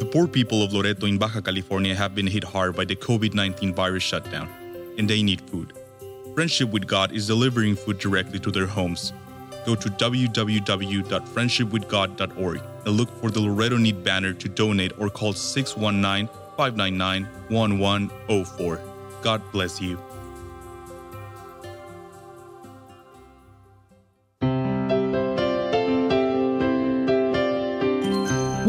The poor people of Loreto in Baja California have been hit hard by the COVID 19 virus shutdown, and they need food. Friendship with God is delivering food directly to their homes. Go to www.friendshipwithgod.org and look for the Loreto Need banner to donate or call 619 599 1104. God bless you.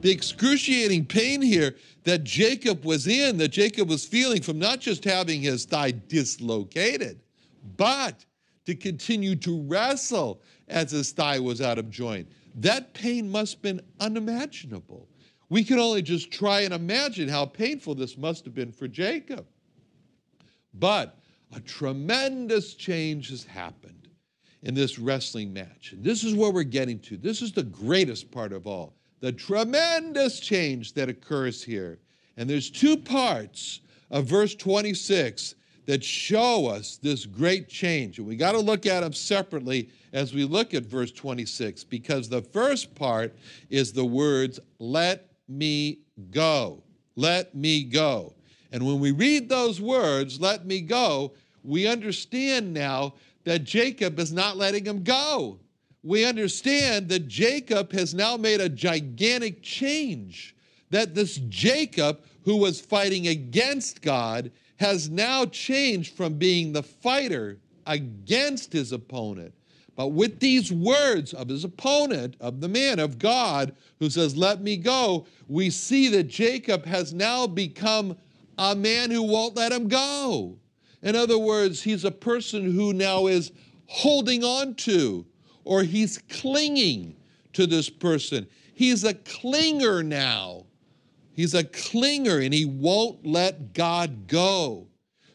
The excruciating pain here that Jacob was in, that Jacob was feeling from not just having his thigh dislocated, but to continue to wrestle as his thigh was out of joint. That pain must have been unimaginable. We can only just try and imagine how painful this must have been for Jacob. But a tremendous change has happened in this wrestling match. And this is where we're getting to. This is the greatest part of all the tremendous change that occurs here. And there's two parts of verse 26 that show us this great change. And we got to look at them separately as we look at verse 26 because the first part is the words, let me go. Let me go. And when we read those words, let me go, we understand now that Jacob is not letting him go we understand that Jacob has now made a gigantic change. That this Jacob, who was fighting against God, has now changed from being the fighter against his opponent. But with these words of his opponent, of the man of God, who says, Let me go, we see that Jacob has now become a man who won't let him go. In other words, he's a person who now is holding on to, or he's clinging to this person. He's a clinger now. He's a clinger and he won't let God go.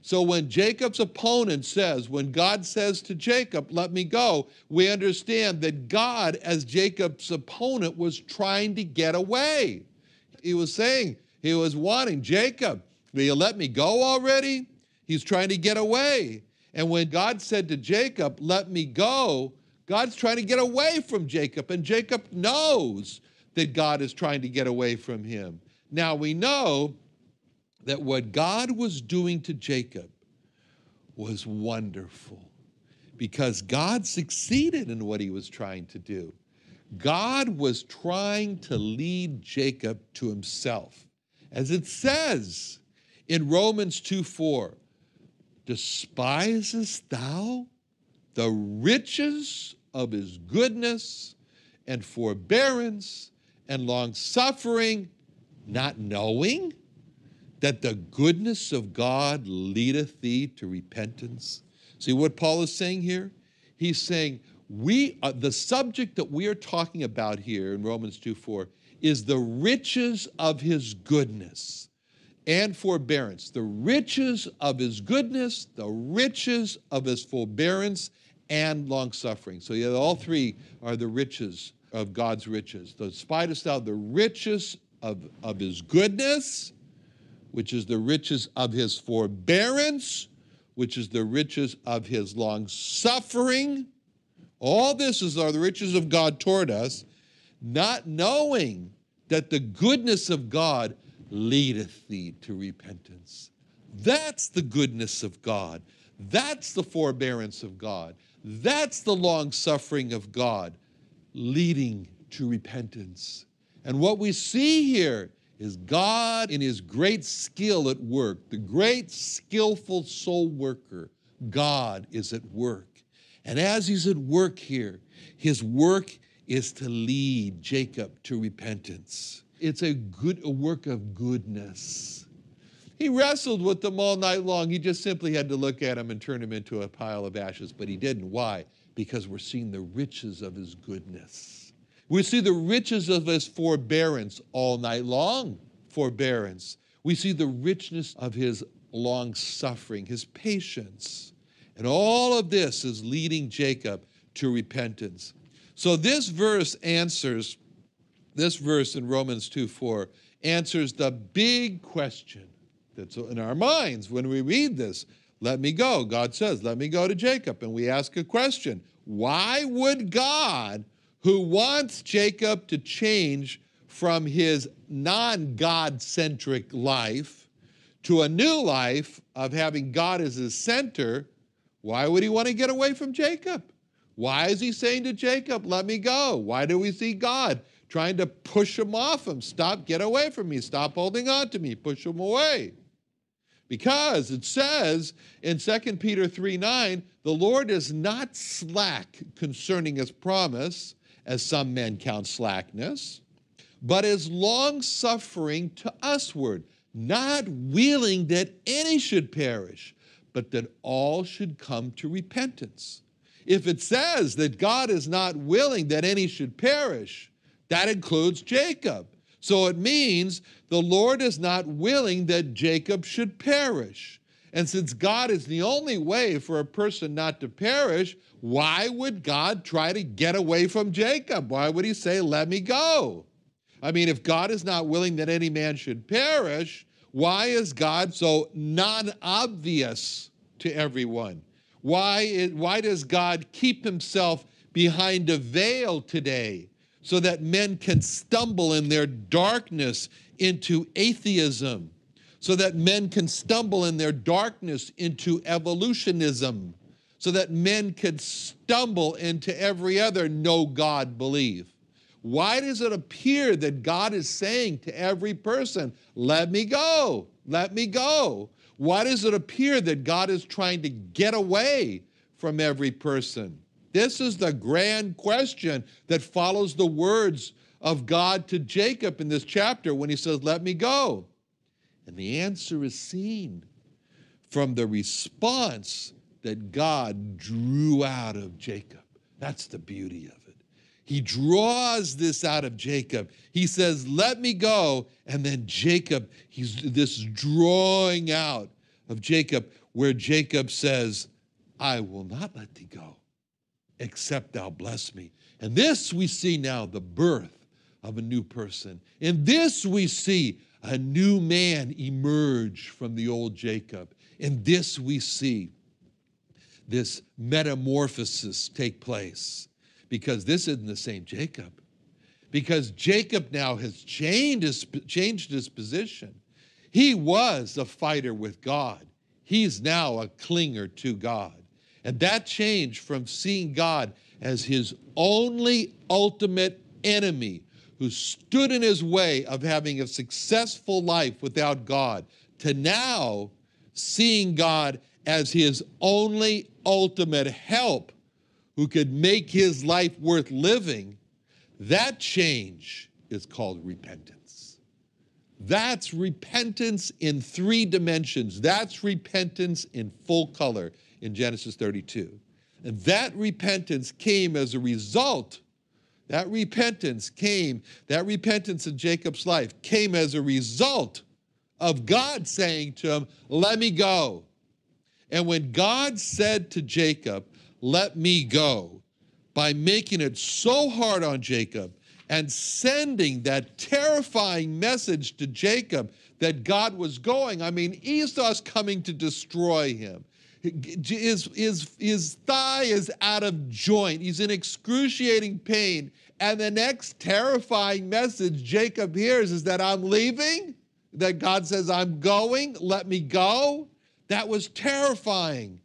So when Jacob's opponent says, when God says to Jacob, let me go, we understand that God, as Jacob's opponent, was trying to get away. He was saying, he was wanting, Jacob, will you let me go already? He's trying to get away. And when God said to Jacob, let me go, God's trying to get away from Jacob, and Jacob knows that God is trying to get away from him. Now we know that what God was doing to Jacob was wonderful because God succeeded in what he was trying to do. God was trying to lead Jacob to himself. As it says in Romans 2 4, despisest thou the riches of his goodness and forbearance and long suffering, not knowing that the goodness of God leadeth thee to repentance. See what Paul is saying here? He's saying, we uh, the subject that we are talking about here in Romans 2 4 is the riches of his goodness and forbearance. The riches of his goodness, the riches of his forbearance, and long suffering. So, yeah, all three are the riches of God's riches. The spidest out the riches of, of his goodness, which is the riches of his forbearance, which is the riches of his long suffering. All this is are the riches of God toward us, not knowing that the goodness of God leadeth thee to repentance. That's the goodness of God. That's the forbearance of God. That's the long suffering of God leading to repentance. And what we see here is God in his great skill at work, the great skillful soul worker, God is at work. And as he's at work here, his work is to lead Jacob to repentance. It's a good a work of goodness. He wrestled with them all night long. He just simply had to look at him and turn him into a pile of ashes, but he didn't. Why? Because we're seeing the riches of his goodness. We see the riches of his forbearance all night long. Forbearance. We see the richness of his long suffering, his patience. And all of this is leading Jacob to repentance. So this verse answers, this verse in Romans 2 4 answers the big question that's in our minds when we read this. Let me go. God says, Let me go to Jacob. And we ask a question Why would God, who wants Jacob to change from his non God centric life to a new life of having God as his center, why would he want to get away from Jacob? Why is he saying to Jacob, Let me go? Why do we see God trying to push him off him? Stop, get away from me. Stop holding on to me. Push him away. Because it says in 2 Peter 3 9, the Lord is not slack concerning his promise, as some men count slackness, but is long suffering to usward, not willing that any should perish, but that all should come to repentance. If it says that God is not willing that any should perish, that includes Jacob. So it means the Lord is not willing that Jacob should perish. And since God is the only way for a person not to perish, why would God try to get away from Jacob? Why would he say, Let me go? I mean, if God is not willing that any man should perish, why is God so non obvious to everyone? Why, why does God keep himself behind a veil today so that men can stumble in their darkness into atheism? So that men can stumble in their darkness into evolutionism? So that men can stumble into every other no God belief? Why does it appear that God is saying to every person, Let me go, let me go? Why does it appear that God is trying to get away from every person? This is the grand question that follows the words of God to Jacob in this chapter when he says, Let me go. And the answer is seen from the response that God drew out of Jacob. That's the beauty of it. He draws this out of Jacob. He says, Let me go. And then Jacob, he's this drawing out of Jacob, where Jacob says, I will not let thee go, except thou bless me. And this we see now the birth of a new person. In this we see a new man emerge from the old Jacob. In this we see this metamorphosis take place because this isn't the same Jacob. Because Jacob now has changed his, changed his position. He was a fighter with God. He's now a clinger to God. And that change from seeing God as his only ultimate enemy who stood in his way of having a successful life without God to now seeing God as his only ultimate help who could make his life worth living, that change is called repentance. That's repentance in three dimensions. That's repentance in full color in Genesis 32. And that repentance came as a result, that repentance came, that repentance in Jacob's life came as a result of God saying to him, Let me go. And when God said to Jacob, let me go, by making it so hard on Jacob and sending that terrifying message to Jacob that God was going. I mean, Esau's coming to destroy him. His, his, his thigh is out of joint. He's in excruciating pain. And the next terrifying message Jacob hears is that I'm leaving, that God says, I'm going, let me go. That was terrifying.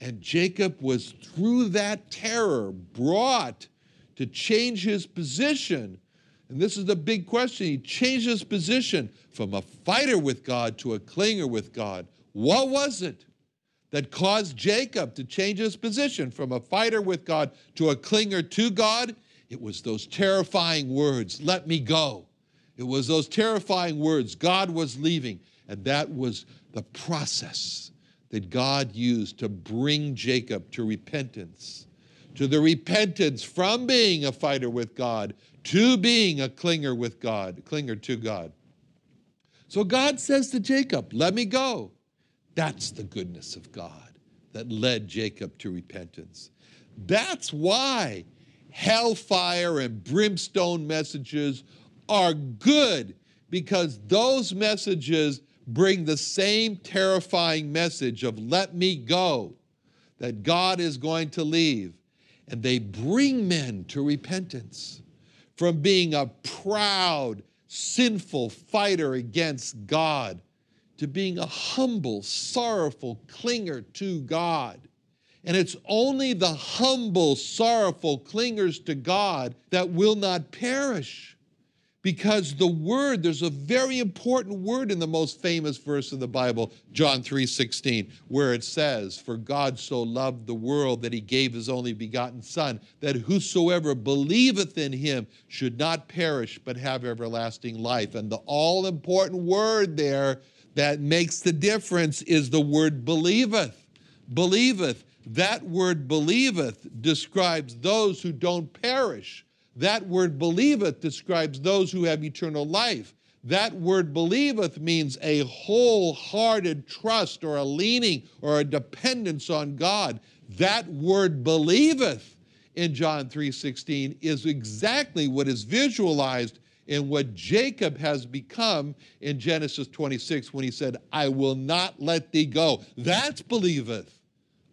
And Jacob was through that terror brought to change his position And this is the big question. He changed his position from a fighter with God to a clinger with God. What was it that caused Jacob to change his position from a fighter with God to a clinger to God? It was those terrifying words, let me go. It was those terrifying words, God was leaving. And that was the process that God used to bring Jacob to repentance, to the repentance from being a fighter with God to being a clinger with God, clinger to God. So God says to Jacob, Let me go. That's the goodness of God that led Jacob to repentance. That's why hellfire and brimstone messages are good because those messages bring the same terrifying message of let me go, that God is going to leave. And they bring men to repentance from being a proud, sinful fighter against God to being a humble, sorrowful clinger to God. And it's only the humble, sorrowful clingers to God that will not perish because the word there's a very important word in the most famous verse of the bible john 3:16 where it says for god so loved the world that he gave his only begotten son that whosoever believeth in him should not perish but have everlasting life and the all important word there that makes the difference is the word believeth believeth that word believeth describes those who don't perish that word believeth describes those who have eternal life. That word believeth means a wholehearted trust or a leaning or a dependence on God. That word believeth in John 3:16 is exactly what is visualized in what Jacob has become in Genesis 26 when he said, I will not let thee go. That's believeth.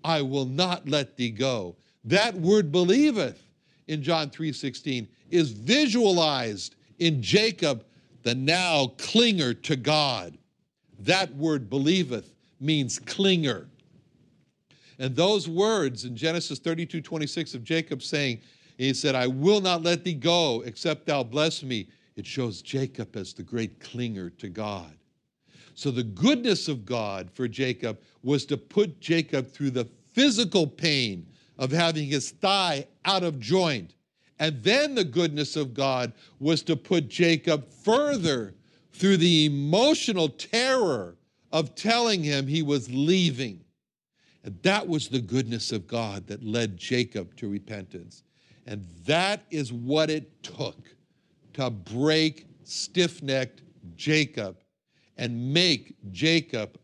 I will not let thee go. That word believeth in John 3:16 is visualized in Jacob, the now clinger to God. That word believeth means clinger. And those words in Genesis 32 26 of Jacob saying, He said, I will not let thee go except thou bless me. It shows Jacob as the great clinger to God. So the goodness of God for Jacob was to put Jacob through the physical pain of having his thigh out of joint. And then the goodness of God was to put Jacob further through the emotional terror of telling him he was leaving. And that was the goodness of God that led Jacob to repentance. And that is what it took to break stiff necked Jacob and make Jacob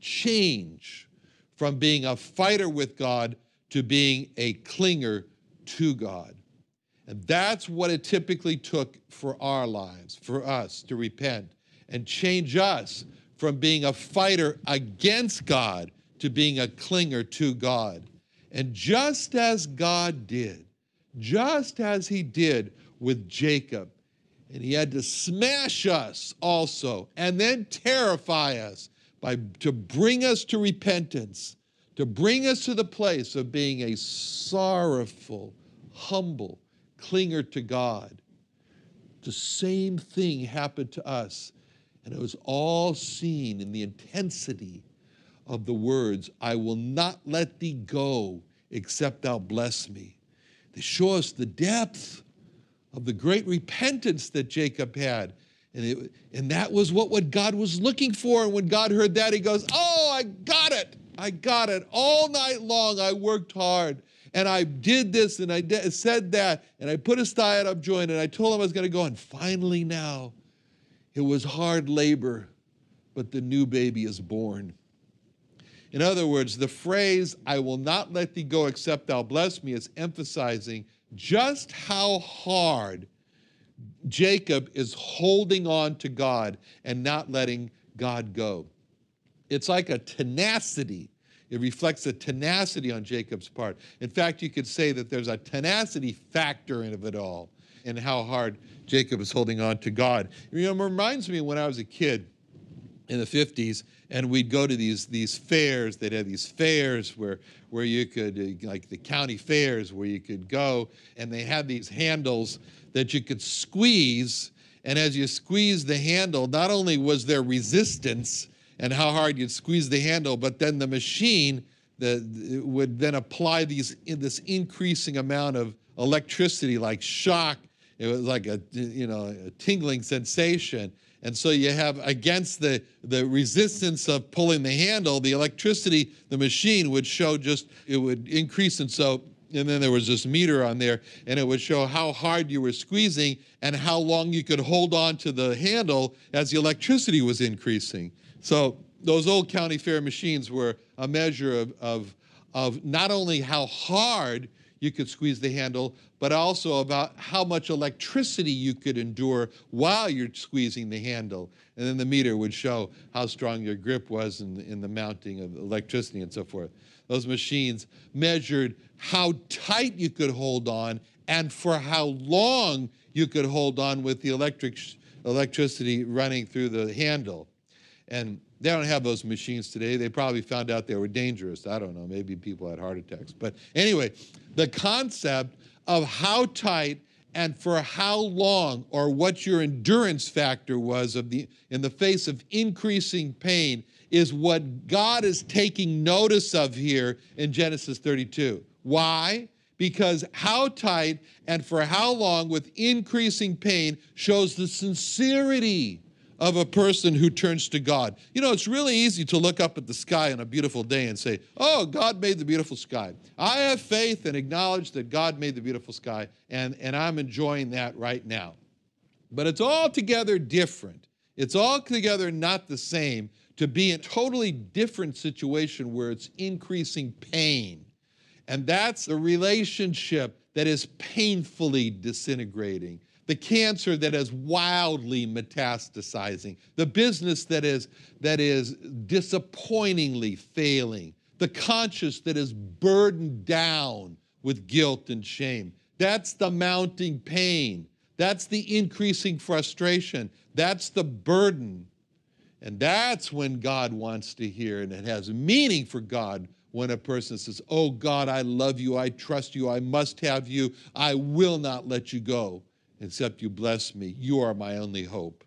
change from being a fighter with God to being a clinger to God. And that's what it typically took for our lives, for us to repent and change us from being a fighter against God to being a clinger to God. And just as God did, just as he did with Jacob, and he had to smash us also and then terrify us by to bring us to repentance to bring us to the place of being a sorrowful, humble clinger to God. The same thing happened to us, and it was all seen in the intensity of the words, I will not let thee go except thou bless me. They show us the depth of the great repentance that Jacob had. And, it, and that was what, what God was looking for. And when God heard that, he goes, Oh, I got it. I got it. All night long, I worked hard and I did this and I said that and I put his thigh up joint and I told him I was going to go. And finally, now, it was hard labor, but the new baby is born. In other words, the phrase, I will not let thee go except thou bless me, is emphasizing just how hard Jacob is holding on to God and not letting God go. It's like a tenacity. It reflects a tenacity on Jacob's part. In fact, you could say that there's a tenacity factor in of it all and how hard Jacob is holding on to God. You it reminds me when I was a kid, in the 50s and we'd go to these these fairs they'd have these fairs where where you could uh, like the county fairs where you could go and they had these handles that you could squeeze and as you squeeze the handle not only was there resistance and how hard you'd squeeze the handle but then the machine the, would then apply these this increasing amount of electricity like shock. It was like a you know a tingling sensation and so you have against the, the resistance of pulling the handle, the electricity, the machine would show just, it would increase. And so, and then there was this meter on there, and it would show how hard you were squeezing and how long you could hold on to the handle as the electricity was increasing. So those old county fair machines were a measure of, of, of not only how hard you could squeeze the handle, but also about how much electricity you could endure while you're squeezing the handle. And then the meter would show how strong your grip was in, in the mounting of electricity and so forth. Those machines measured how tight you could hold on and for how long you could hold on with the electric electricity running through the handle. And they don't have those machines today. They probably found out they were dangerous. I don't know. Maybe people had heart attacks. But anyway, the concept of how tight and for how long or what your endurance factor was of the in the face of increasing pain is what God is taking notice of here in Genesis 32. Why? Because how tight and for how long with increasing pain shows the sincerity of a person who turns to God. You know, it's really easy to look up at the sky on a beautiful day and say, Oh, God made the beautiful sky. I have faith and acknowledge that God made the beautiful sky, and, and I'm enjoying that right now. But it's altogether different. It's altogether not the same to be in a totally different situation where it's increasing pain. And that's a relationship that is painfully disintegrating the cancer that is wildly metastasizing, the business that is, that is disappointingly failing, the conscience that is burdened down with guilt and shame. That's the mounting pain. That's the increasing frustration. That's the burden. And that's when God wants to hear, and it has meaning for God when a person says, Oh God, I love you, I trust you, I must have you, I will not let you go except you bless me. You are my only hope.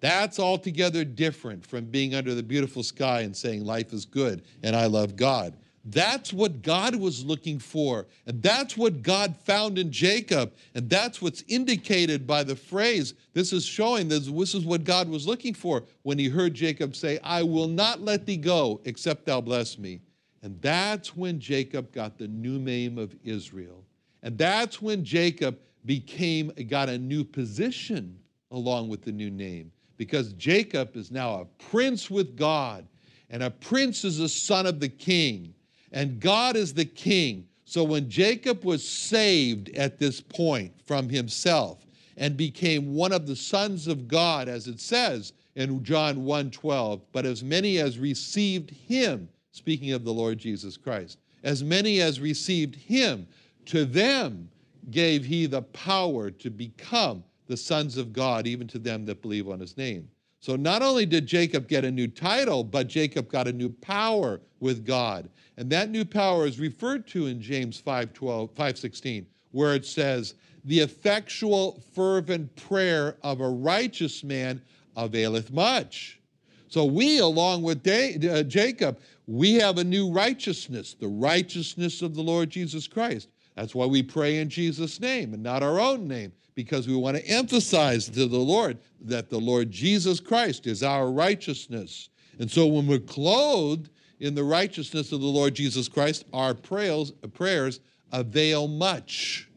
That's altogether different from being under the beautiful sky and saying life is good and I love God. That's what God was looking for. And that's what God found in Jacob. And that's what's indicated by the phrase. This is showing this, this is what God was looking for when he heard Jacob say, I will not let thee go except thou bless me. And that's when Jacob got the new name of Israel. And that's when Jacob became got a new position along with the new name. Because Jacob is now a prince with God and a prince is a son of the king and God is the king. So when Jacob was saved at this point from himself and became one of the sons of God as it says in John 1:12 but as many as received him speaking of the Lord Jesus Christ as many as received him to them gave he the power to become the sons of God, even to them that believe on his name. So not only did Jacob get a new title, but Jacob got a new power with God. And that new power is referred to in James 5, 12, 5 16, where it says, The effectual, fervent prayer of a righteous man availeth much. So we, along with uh, Jacob, we have a new righteousness, the righteousness of the Lord Jesus Christ. That's why we pray in Jesus' name and not our own name, because we want to emphasize to the Lord that the Lord Jesus Christ is our righteousness. And so when we're clothed in the righteousness of the Lord Jesus Christ, our prayers, prayers avail much.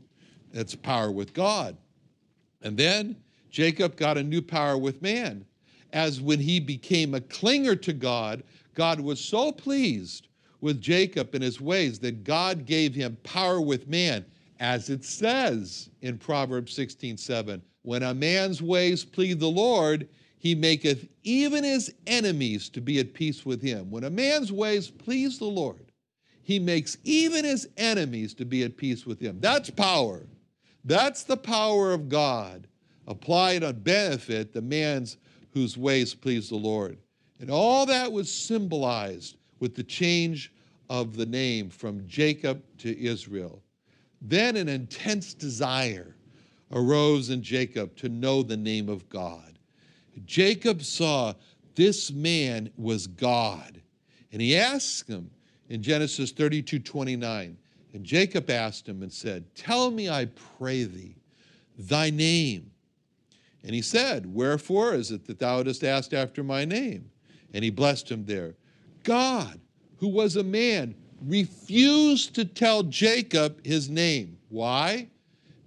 That's power with God. And then Jacob got a new power with man. As when he became a clinger to God, God was so pleased with Jacob and his ways that God gave him power with man, as it says in Proverbs 16 7. When a man's ways please the Lord, he maketh even his enemies to be at peace with him. When a man's ways please the Lord, he makes even his enemies to be at peace with him. That's power. That's the power of God applied on benefit the man's whose ways please the Lord. And all that was symbolized with the change of the name from Jacob to Israel. Then an intense desire arose in Jacob to know the name of God. Jacob saw this man was God. And he asked him in Genesis 32 29. And Jacob asked him and said, Tell me, I pray thee, thy name. And he said, Wherefore is it that thou dost ask after my name? And he blessed him there. God, who was a man, refused to tell Jacob his name. Why?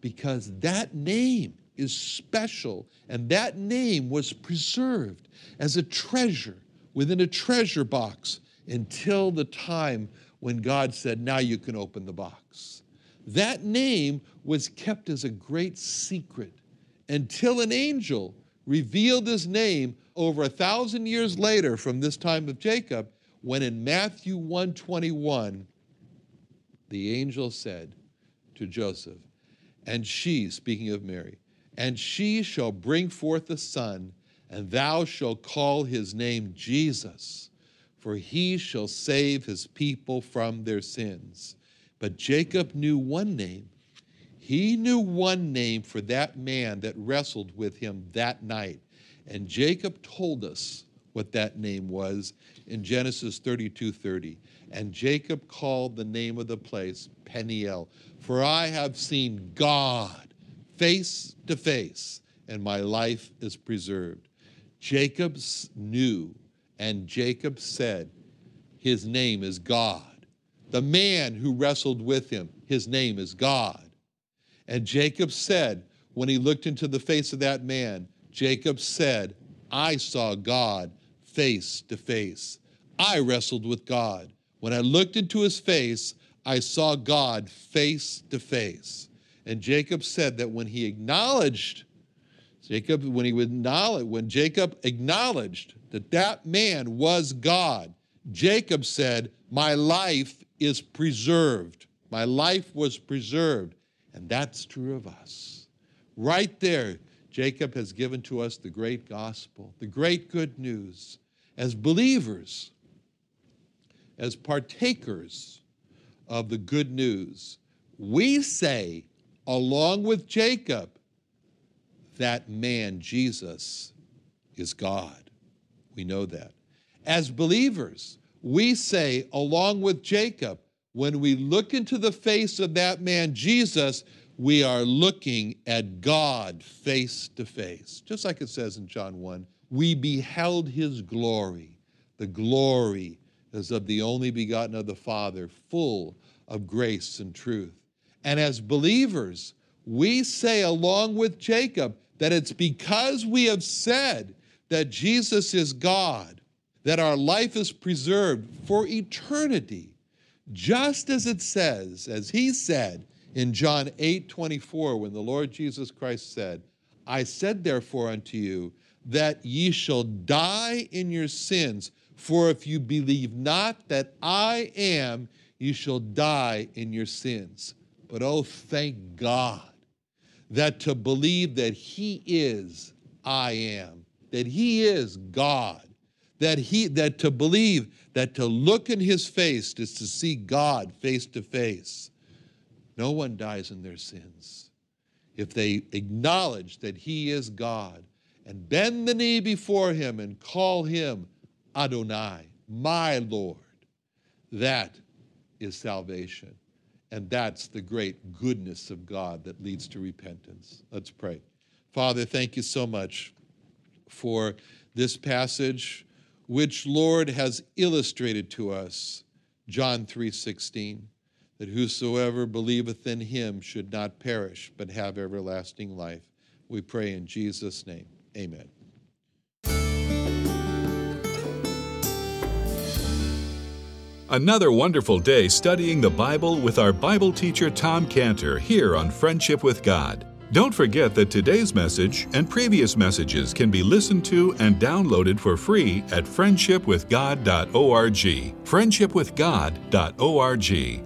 Because that name is special, and that name was preserved as a treasure within a treasure box until the time when God said, Now you can open the box. That name was kept as a great secret until an angel revealed his name over a thousand years later from this time of Jacob, when in Matthew 121, the angel said to Joseph, And she, speaking of Mary, and she shall bring forth a son, and thou shalt call his name Jesus, for he shall save his people from their sins. But Jacob knew one name. He knew one name for that man that wrestled with him that night. And Jacob told us what that name was in Genesis 32 30. And Jacob called the name of the place Peniel, for I have seen God face to face, and my life is preserved. Jacob knew, and Jacob said, His name is God. The man who wrestled with him, his name is God. And Jacob said, when he looked into the face of that man, Jacob said, I saw God face to face. I wrestled with God. When I looked into his face, I saw God face to face. And Jacob said that when he acknowledged, Jacob, when he would acknowledge, when Jacob acknowledged that that man was God, Jacob said, My life is preserved. My life was preserved. And that's true of us. Right there, Jacob has given to us the great gospel, the great good news. As believers, as partakers of the good news, we say, along with Jacob, that man, Jesus, is God. We know that. As believers, we say, along with Jacob, when we look into the face of that man, Jesus, we are looking at God face to face. Just like it says in John 1 we beheld his glory. The glory as of the only begotten of the Father, full of grace and truth. And as believers, we say, along with Jacob, that it's because we have said that Jesus is God, that our life is preserved for eternity, just as it says, as he said, in John 8 24, when the Lord Jesus Christ said, I said therefore unto you that ye shall die in your sins, for if you believe not that I am, you shall die in your sins. But oh, thank God that to believe that He is I am, that He is God, that He that to believe that to look in His face is to see God face to face no one dies in their sins. If they acknowledge that He is God and bend the knee before Him and call Him Adonai, my Lord, that is salvation. And that's the great goodness of God that leads to repentance. Let's pray. Father, thank you so much for this passage, which Lord has illustrated to us, John 3:16 that whosoever believeth in him should not perish, but have everlasting life. We pray in Jesus' name. Amen. Another wonderful day studying the Bible with our Bible teacher Tom Cantor here on Friendship with God. Don't forget that today's message and previous messages can be listened to and downloaded for free at friendshipwithgod.org. Friendshipwithgod.org.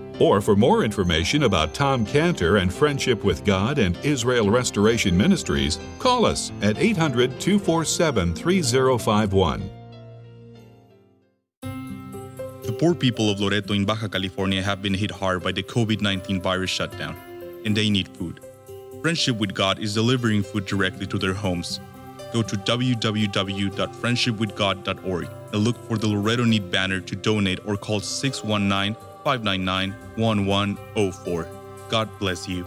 Or for more information about Tom Cantor and Friendship with God and Israel Restoration Ministries, call us at 800 247 3051. The poor people of Loreto in Baja California have been hit hard by the COVID 19 virus shutdown, and they need food. Friendship with God is delivering food directly to their homes. Go to www.friendshipwithgod.org and look for the Loreto Need banner to donate or call 619 599 1104. God bless you.